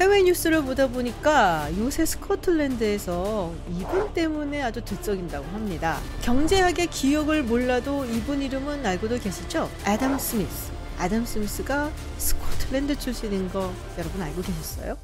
해외 뉴스를 보다 보니까 요새 스코틀랜드에서 이분 때문에 아주 들썩인다고 합니다. 경제학의 기역을 몰라도 이분 이름은 알고들 계시죠? 애덤 스미스. 애덤 스미스가 스코틀랜드 출신인 거 여러분 알고 계셨어요?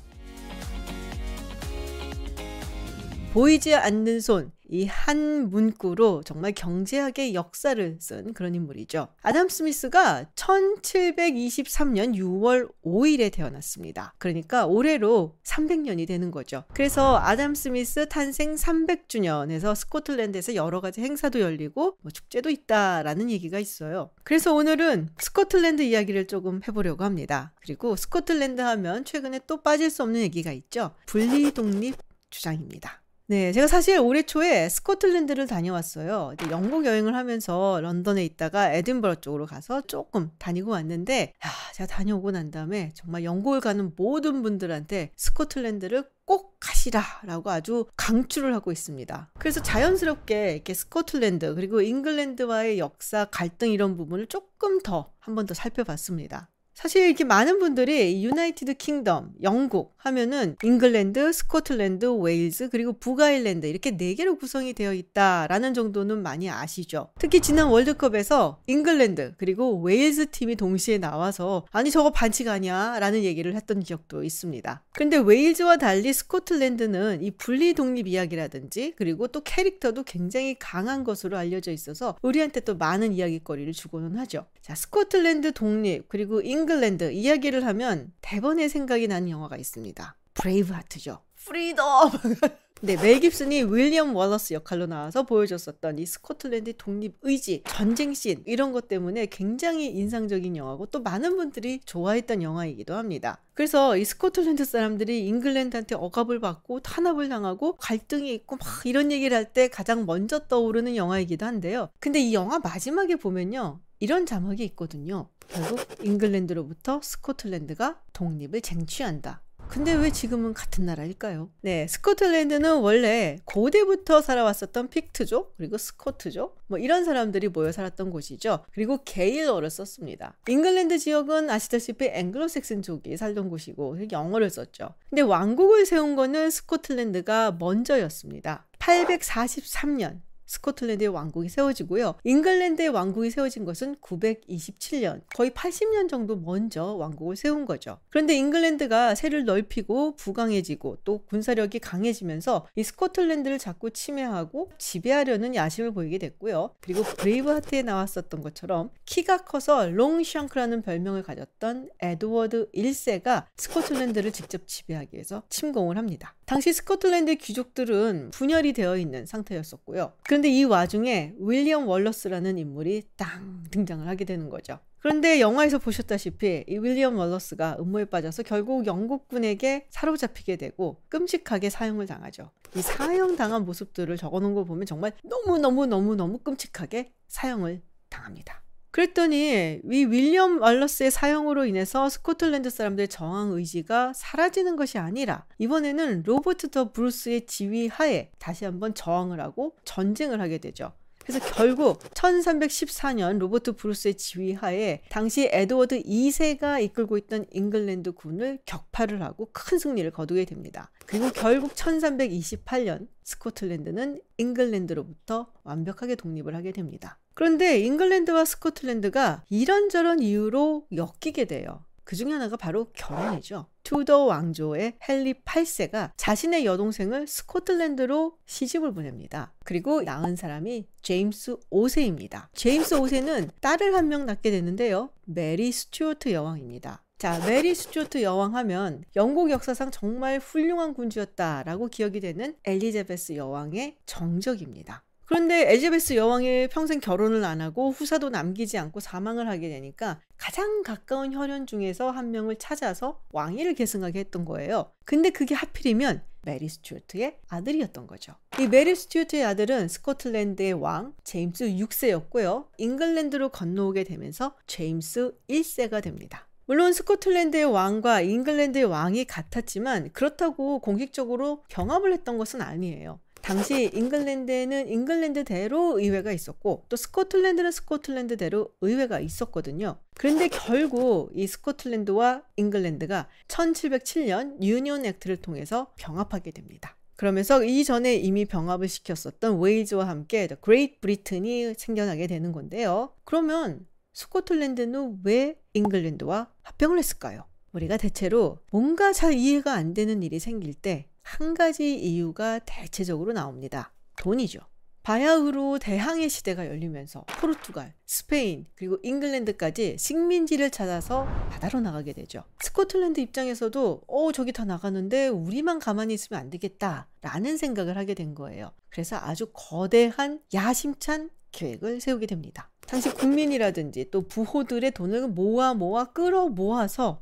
보이지 않는 손, 이 한 문구로 정말 경제학의 역사를 쓴 그런 인물이죠. 아담 스미스가 1723년 6월 5일에 태어났습니다. 그러니까 올해로 300년이 되는 거죠. 그래서 아담 스미스 탄생 300주년에서 스코틀랜드에서 여러 가지 행사도 열리고 뭐 축제도 있다라는 얘기가 있어요. 그래서 오늘은 스코틀랜드 이야기를 조금 해보려고 합니다. 그리고 스코틀랜드 하면 최근에 또 빠질 수 없는 얘기가 있죠. 분리 독립 주장입니다. 네, 제가 사실 올해 초에 스코틀랜드를 다녀왔어요. 영국 여행을 하면서 런던에 있다가 에든버러 쪽으로 가서 조금 다니고 왔는데, 야, 제가 다녀오고 난 다음에 정말 영국을 가는 모든 분들한테 스코틀랜드를 꼭 가시라라고 아주 강추를 하고 있습니다. 그래서 자연스럽게 이렇게 스코틀랜드 그리고 잉글랜드와의 역사 갈등 이런 부분을 조금 더 한 번 더 살펴봤습니다. 사실 이렇게 많은 분들이 United Kingdom, 영국 하면은 잉글랜드, 스코틀랜드, 웨일즈 그리고 북아일랜드 이렇게 네 개로 구성이 되어 있다라는 정도는 많이 아시죠. 특히 지난 월드컵에서 잉글랜드 그리고 웨일즈 팀이 동시에 나와서 아니 저거 반칙 아니야라는 얘기를 했던 기억도 있습니다. 그런데 웨일즈와 달리 스코틀랜드는 이 분리 독립 이야기라든지 그리고 또 캐릭터도 굉장히 강한 것으로 알려져 있어서 우리한테 또 많은 이야기거리를 주고는 하죠. 자, 스코틀랜드 독립 그리고 잉글랜드 이야기를 하면 대번에 생각이 나는 영화가 있습니다. 브레이브하트죠. Freedom! 네, 멜 깁슨이 윌리엄 월러스 역할로 나와서 보여줬었던 이 스코틀랜드 독립 의지, 전쟁 씬 이런 것 때문에 굉장히 인상적인 영화고 또 많은 분들이 좋아했던 영화이기도 합니다. 그래서 이 스코틀랜드 사람들이 잉글랜드한테 억압을 받고 탄압을 당하고 갈등이 있고 막 이런 얘기를 할 때 가장 먼저 떠오르는 영화이기도 한데요. 근데 이 영화 마지막에 보면요. 이런 자막이 있거든요. 결국 잉글랜드로부터 스코틀랜드가 독립을 쟁취한다. 근데 왜 지금은 같은 나라일까요? 네, 스코틀랜드는 원래 고대부터 살아왔었던 픽트족, 그리고 스코트족, 뭐 이런 사람들이 모여 살았던 곳이죠. 그리고 게일어를 썼습니다. 잉글랜드 지역은 아시다시피 앵글로색슨족이 살던 곳이고 영어를 썼죠. 근데 왕국을 세운 거는 스코틀랜드가 먼저였습니다. 843년 스코틀랜드의 왕국이 세워지고요. 잉글랜드의 왕국이 세워진 것은 927년, 거의 80년 정도 먼저 왕국을 세운 거죠. 그런데 잉글랜드가 세를 넓히고 부강해지고 또 군사력이 강해지면서 이 스코틀랜드를 자꾸 침해하고 지배하려는 야심을 보이게 됐고요. 그리고 브레이브하트에 나왔었던 것처럼 키가 커서 Longshank라는 별명을 가졌던 에드워드 1세가 스코틀랜드를 직접 지배하기 위해서 침공을 합니다. 당시 스코틀랜드 귀족들은 분열이 되어 있는 상태였었고요. 그런데 이 와중에 윌리엄 월러스라는 인물이 땅 등장을 하게 되는 거죠. 그런데 영화에서 보셨다시피 이 윌리엄 월러스가 음모에 빠져서 결국 영국군에게 사로잡히게 되고 끔찍하게 사형을 당하죠. 이 사형 당한 모습들을 적어놓은 걸 보면 정말 너무 너무 너무 너무 끔찍하게 사형을 당합니다. 그랬더니 이 윌리엄 월러스의 사형으로 인해서 스코틀랜드 사람들의 저항 의지가 사라지는 것이 아니라 이번에는 로버트 더 브루스의 지휘 하에 다시 한번 저항을 하고 전쟁을 하게 되죠. 그래서 결국 1314년 로버트 브루스의 지휘하에 당시 에드워드 2세가 이끌고 있던 잉글랜드 군을 격파를 하고 큰 승리를 거두게 됩니다. 그리고 결국 1328년 스코틀랜드는 잉글랜드로부터 완벽하게 독립을 하게 됩니다. 그런데 잉글랜드와 스코틀랜드가 이런저런 이유로 엮이게 돼요. 그 중에 하나가 바로 결혼이죠. 튜더 왕조의 헨리 8세가 자신의 여동생을 스코틀랜드로 시집을 보냅니다. 그리고 낳은 사람이 제임스 5세입니다. 제임스 5세는 딸을 한 명 낳게 되는데요. 메리 스튜어트 여왕입니다. 자, 메리 스튜어트 여왕 하면 영국 역사상 정말 훌륭한 군주였다라고 기억이 되는 엘리자베스 여왕의 정적입니다. 그런데 엘리자베스 여왕이 평생 결혼을 안 하고 후사도 남기지 않고 사망을 하게 되니까 가장 가까운 혈연 중에서 한 명을 찾아서 왕위를 계승하게 했던 거예요. 근데 그게 하필이면 메리 스튜어트의 아들이었던 거죠. 이 메리 스튜어트의 아들은 스코틀랜드의 왕 제임스 6세였고요. 잉글랜드로 건너오게 되면서 제임스 1세가 됩니다. 물론 스코틀랜드의 왕과 잉글랜드의 왕이 같았지만 그렇다고 공식적으로 병합을 했던 것은 아니에요. 당시 잉글랜드에는 잉글랜드대로 의회가 있었고 또 스코틀랜드는 스코틀랜드대로 의회가 있었거든요. 그런데 결국 이 스코틀랜드와 잉글랜드가 1707년 Union Act를 통해서 병합하게 됩니다. 그러면서 이전에 이미 병합을 시켰었던 웨일즈와 함께 그레이트 브리튼이 생겨나게 되는 건데요. 그러면 스코틀랜드는 왜 잉글랜드와 합병을 했을까요? 우리가 대체로 뭔가 잘 이해가 안 되는 일이 생길 때 한 가지 이유가 대체적으로 나옵니다. 돈이죠. 바야흐로 대항해 시대가 열리면서 포르투갈, 스페인, 그리고 잉글랜드까지 식민지를 찾아서 바다로 나가게 되죠. 스코틀랜드 입장에서도 어 저기 다 나가는데 우리만 가만히 있으면 안 되겠다라는 생각을 하게 된 거예요. 그래서 아주 거대한 야심찬 계획을 세우게 됩니다. 당시 국민이라든지 또 부호들의 돈을 모아 모아 끌어 모아서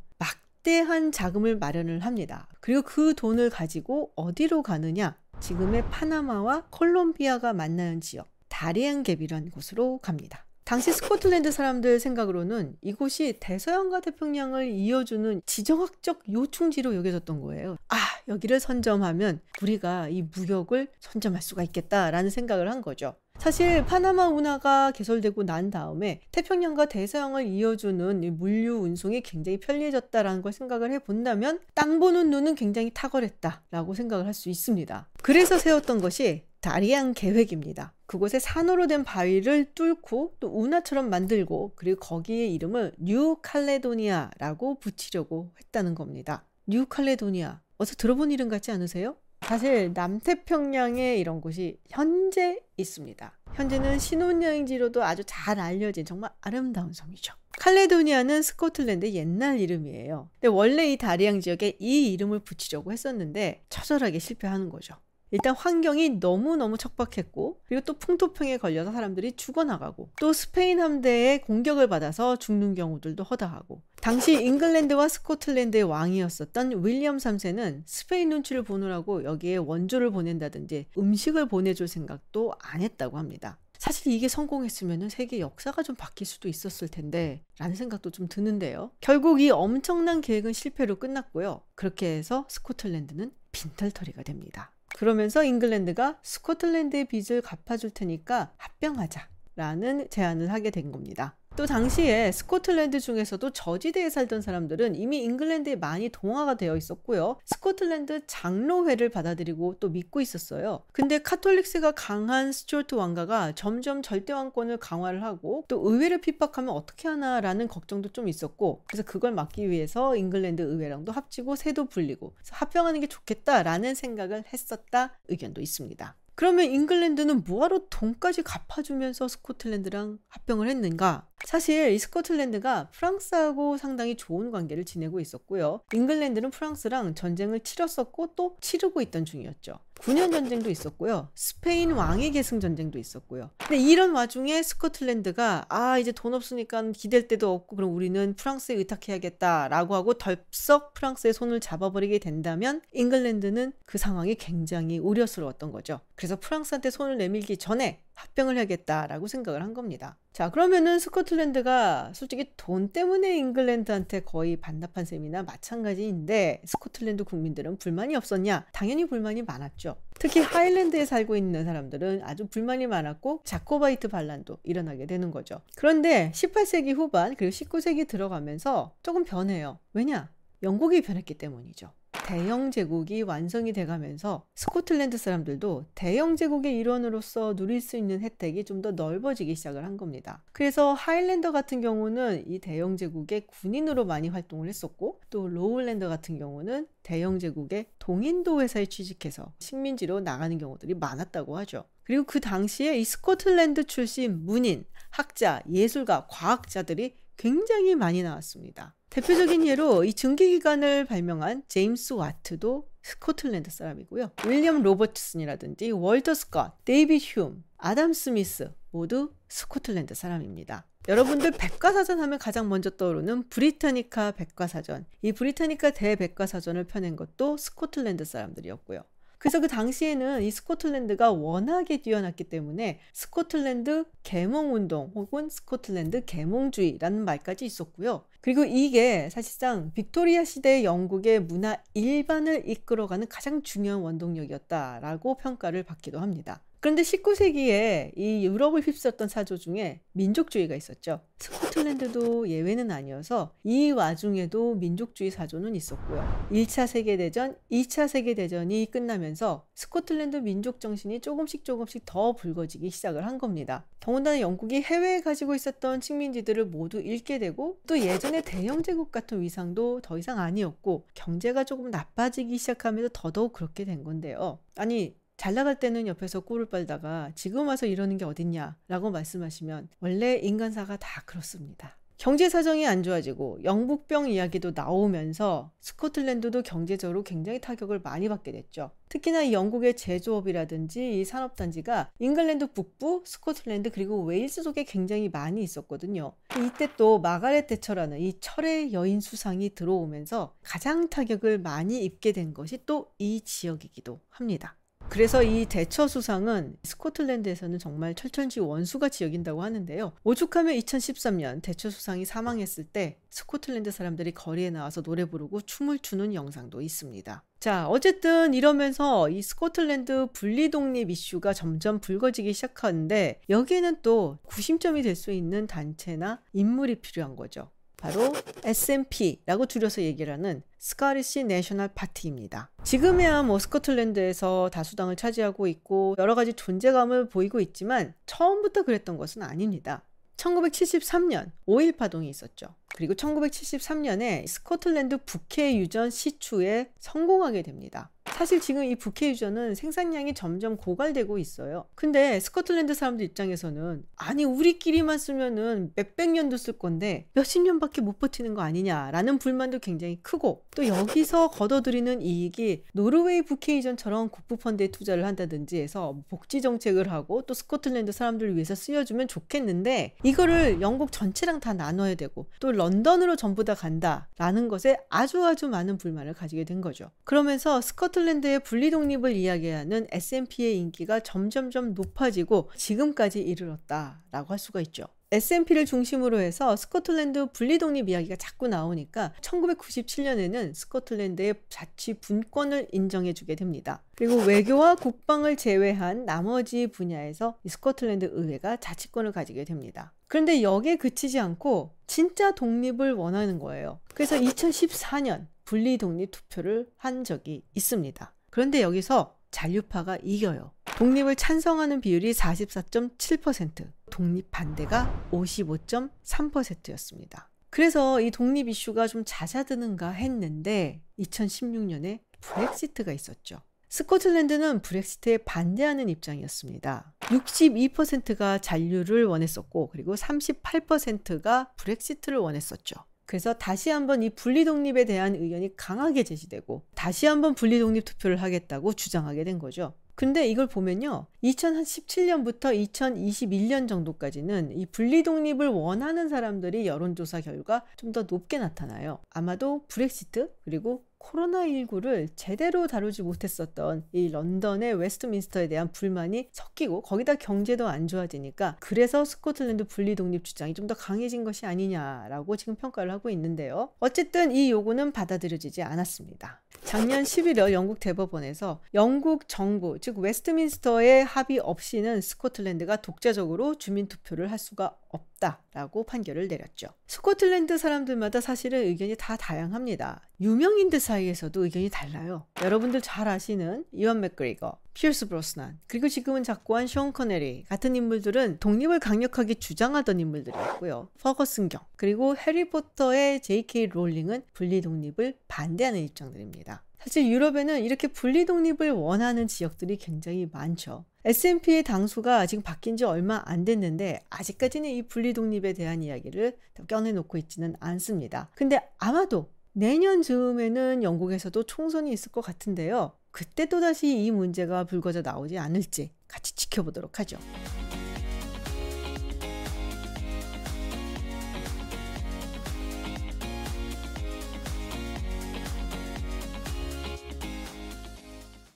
막대한 자금을 마련을 합니다. 그리고 그 돈을 가지고 어디로 가느냐? 지금의 파나마와 콜롬비아가 만나는 지역, 다리안 갭이라는 곳으로 갑니다. 당시 스코틀랜드 사람들 생각으로는 이곳이 대서양과 태평양을 이어주는 지정학적 요충지로 여겨졌던 거예요. 아, 여기를 선점하면 우리가 이 무역을 선점할 수가 있겠다라는 생각을 한 거죠. 사실 파나마 운하가 개설되고 난 다음에 태평양과 대서양을 이어주는 물류 운송이 굉장히 편리해졌다라는 걸 생각을 해본다면 땅 보는 눈은 굉장히 탁월했다라고 생각을 할 수 있습니다. 그래서 세웠던 것이 다리안 계획입니다. 그곳에 산으로 된 바위를 뚫고 또 운하처럼 만들고 그리고 거기에 이름을 뉴 칼레도니아라고 붙이려고 했다는 겁니다. 뉴 칼레도니아 어디서 들어본 이름 같지 않으세요? 사실 남태평양에 이런 곳이 현재 있습니다. 현재는 신혼여행지로도 아주 잘 알려진 정말 아름다운 섬이죠. 칼레도니아는 스코틀랜드의 옛날 이름이에요. 근데 원래 이 다리엔 지역에 이 이름을 붙이려고 했었는데 처절하게 실패하는 거죠. 일단 환경이 너무너무 척박했고 그리고 또 풍토병에 걸려서 사람들이 죽어나가고 또 스페인 함대의 공격을 받아서 죽는 경우들도 허다하고 당시 잉글랜드와 스코틀랜드의 왕이었었던 윌리엄 3세는 스페인 눈치를 보느라고 여기에 원조를 보낸다든지 음식을 보내줄 생각도 안 했다고 합니다. 사실 이게 성공했으면 세계 역사가 좀 바뀔 수도 있었을 텐데 라는 생각도 좀 드는데요. 결국 이 엄청난 계획은 실패로 끝났고요. 그렇게 해서 스코틀랜드는 빈털터리가 됩니다. 그러면서 잉글랜드가 스코틀랜드의 빚을 갚아줄 테니까 합병하자 라는 제안을 하게 된 겁니다. 또 당시에 스코틀랜드 중에서도 저지대에 살던 사람들은 이미 잉글랜드에 많이 동화가 되어 있었고요. 스코틀랜드 장로회를 받아들이고 또 믿고 있었어요. 근데 카톨릭 세가 강한 스튜어트 왕가가 점점 절대왕권을 강화를 하고 또 의회를 핍박하면 어떻게 하나라는 걱정도 좀 있었고 그래서 그걸 막기 위해서 잉글랜드 의회랑도 합치고 세도 불리고 합병하는 게 좋겠다라는 생각을 했었다는 의견도 있습니다. 그러면 잉글랜드는 뭐하러 돈까지 갚아주면서 스코틀랜드랑 합병을 했는가? 사실 이 스코틀랜드가 프랑스하고 상당히 좋은 관계를 지내고 있었고요. 잉글랜드는 프랑스랑 전쟁을 치렀었고 또 치르고 있던 중이었죠. 9년 전쟁도 있었고요. 스페인 왕위 계승 전쟁도 있었고요. 근데 이런 와중에 스코틀랜드가 아 이제 돈 없으니까 기댈 데도 없고 그럼 우리는 프랑스에 의탁해야겠다라고 하고 덥썩 프랑스의 손을 잡아버리게 된다면 잉글랜드는 그 상황이 굉장히 우려스러웠던 거죠. 그래서 프랑스한테 손을 내밀기 전에 합병을 해야겠다라고 생각을 한 겁니다. 자, 그러면은 스코틀랜드가 솔직히 돈 때문에 잉글랜드한테 거의 반납한 셈이나 마찬가지인데 스코틀랜드 국민들은 불만이 없었냐? 당연히 불만이 많았죠. 특히 하일랜드에 살고 있는 사람들은 아주 불만이 많았고 자코바이트 반란도 일어나게 되는 거죠. 그런데 18세기 후반 그리고 19세기 들어가면서 조금 변해요. 왜냐? 영국이 변했기 때문이죠. 대영 제국이 완성이 돼가면서 스코틀랜드 사람들도 대영 제국의 일원으로서 누릴 수 있는 혜택이 좀 더 넓어지기 시작을 한 겁니다. 그래서 Highlander 같은 경우는 이 대영 제국의 군인으로 많이 활동을 했었고 또 Lowlander 같은 경우는 대영 제국의 동인도 회사에 취직해서 식민지로 나가는 경우들이 많았다고 하죠. 그리고 그 당시에 이 스코틀랜드 출신 문인, 학자, 예술가, 과학자들이 굉장히 많이 나왔습니다. 대표적인 예로 이 증기기관을 발명한 제임스 와트도 스코틀랜드 사람이고요. 윌리엄 로버트슨이라든지 월터 스컷, 데이빗 휴움, 아담 스미스 모두 스코틀랜드 사람입니다. 여러분들 백과사전 하면 가장 먼저 떠오르는 브리타니카 백과사전. 이 브리타니카 대백과사전을 펴낸 것도 스코틀랜드 사람들이었고요. 그래서 그 당시에는 이 스코틀랜드가 워낙에 뛰어났기 때문에 스코틀랜드 계몽운동 혹은 스코틀랜드 계몽주의라는 말까지 있었고요. 그리고 이게 사실상 빅토리아 시대 영국의 문화 일반을 이끌어가는 가장 중요한 원동력이었다라고 평가를 받기도 합니다. 그런데 19세기에 이 유럽을 휩쓸었던 사조 중에 민족주의가 있었죠. 스코틀랜드도 예외는 아니어서 이 와중에도 민족주의 사조는 있었고요. 1차 세계대전, 2차 세계대전이 끝나면서 스코틀랜드 민족 정신이 조금씩 조금씩 더 불거지기 시작을 한 겁니다. 더군다나 영국이 해외에 가지고 있었던 식민지들을 모두 잃게 되고 또 예전의 대영 제국 같은 위상도 더 이상 아니었고 경제가 조금 나빠지기 시작하면서 더더욱 그렇게 된 건데요. 아니 잘 나갈 때는 옆에서 꿀을 빨다가 지금 와서 이러는 게 어딨냐라고 말씀하시면 원래 인간사가 다 그렇습니다. 경제 사정이 안 좋아지고 영국병 이야기도 나오면서 스코틀랜드도 경제적으로 굉장히 타격을 많이 받게 됐죠. 특히나 이 영국의 제조업이라든지 이 산업단지가 잉글랜드 북부, 스코틀랜드 그리고 웨일스 쪽에 굉장히 많이 있었거든요. 이때 또 마가렛 대처라는 이 철의 여인 수상이 들어오면서 가장 타격을 많이 입게 된 것이 또 이 지역이기도 합니다. 그래서 이 대처 수상은 스코틀랜드에서는 정말 철천지 원수같이 여긴다고 하는데요. 오죽하면 2013년 대처 수상이 사망했을 때 스코틀랜드 사람들이 거리에 나와서 노래 부르고 춤을 추는 영상도 있습니다. 자, 어쨌든 이러면서 이 스코틀랜드 분리 독립 이슈가 점점 불거지기 시작하는데 여기에는 또 구심점이 될 수 있는 단체나 인물이 필요한 거죠. 바로 SNP라고 줄여서 얘기를 하는 Scottish National Party입니다. 지금에야 뭐 스코틀랜드에서 다수당을 차지하고 있고 여러 가지 존재감을 보이고 있지만 처음부터 그랬던 것은 아닙니다. 1973년 5.1 파동이 있었죠. 그리고 1973년에 스코틀랜드 북해 유전 시추에 성공하게 됩니다. 사실 지금 이 북해 유전은 생산량이 점점 고갈되고 있어요. 근데 스코틀랜드 사람들 입장에서는 아니 우리끼리만 쓰면은 몇백 년도 쓸 건데 몇십 년밖에 못 버티는 거 아니냐라는 불만도 굉장히 크고 또 여기서 걷어들이는 이익이 노르웨이 북해 유전처럼 국부 펀드에 투자를 한다든지 해서 복지 정책을 하고 또 스코틀랜드 사람들을 위해서 쓰여주면 좋겠는데 이거를 영국 전체랑 다 나눠야 되고 또 런던으로 전부 다 간다라는 것에 아주 아주 많은 불만을 가지게 된 거죠. 그러면서 스코틀 스코틀랜드의 분리 독립을 이야기하는 SNP의 인기가 점점점 높아지고 지금까지 이르렀다라고 할 수가 있죠. SNP를 중심으로 해서 스코틀랜드 분리 독립 이야기가 자꾸 나오니까 1997년에는 스코틀랜드의 자치 분권을 인정해 주게 됩니다. 그리고 외교와 국방을 제외한 나머지 분야에서 스코틀랜드 의회가 자치권을 가지게 됩니다. 그런데 여기에 그치지 않고 진짜 독립을 원하는 거예요. 그래서 2014년 분리 독립 투표를 한 적이 있습니다. 그런데 여기서 잔류파가 이겨요. 독립을 찬성하는 비율이 44.7%, 독립 반대가 55.3%였습니다. 그래서 이 독립 이슈가 좀 잦아드는가 했는데 2016년에 브렉시트가 있었죠. 스코틀랜드는 브렉시트에 반대하는 입장이었습니다. 62%가 잔류를 원했었고 그리고 38%가 브렉시트를 원했었죠. 그래서 다시 한번 이 분리 독립에 대한 의견이 강하게 제시되고 다시 한번 분리 독립 투표를 하겠다고 주장하게 된 거죠. 근데 이걸 보면요. 2017년부터 2021년 정도까지는 이 분리 독립을 원하는 사람들이 여론조사 결과 좀 더 높게 나타나요. 아마도 브렉시트 그리고 코로나19를 제대로 다루지 못했었던 이 런던의 웨스트민스터에 대한 불만이 섞이고 거기다 경제도 안 좋아지니까 그래서 스코틀랜드 분리 독립 주장이 좀 더 강해진 것이 아니냐라고 지금 평가를 하고 있는데요. 어쨌든 이 요구는 받아들여지지 않았습니다. 작년 11월 영국 대법원에서 영국 정부, 즉 웨스트민스터의 합의 없이는 스코틀랜드가 독자적으로 주민 투표를 할 수가 없다 라고 판결을 내렸죠. 스코틀랜드 사람들마다 사실은 의견이 다 다양합니다. 유명인들 사이에서도 의견이 달라요. 여러분들 잘 아시는 이완 맥그리거, 피어스 브로스난, 그리고 지금은 작고한 숀 커네리 같은 인물들은 독립을 강력하게 주장하던 인물들이었고요. 퍼거슨 경, 그리고 해리포터의 J.K. 롤링은 분리 독립을 반대하는 입장들입니다. 사실 유럽에는 이렇게 분리 독립을 원하는 지역들이 굉장히 많죠. S&P의 당수가 지금 바뀐 지 얼마 안 됐는데 아직까지는 이 분리 독립에 대한 이야기를 꺼내놓고 있지는 않습니다. 근데 아마도 내년 즈음에는 영국에서도 총선이 있을 것 같은데요. 그때 또다시 이 문제가 불거져 나오지 않을지 같이 지켜보도록 하죠.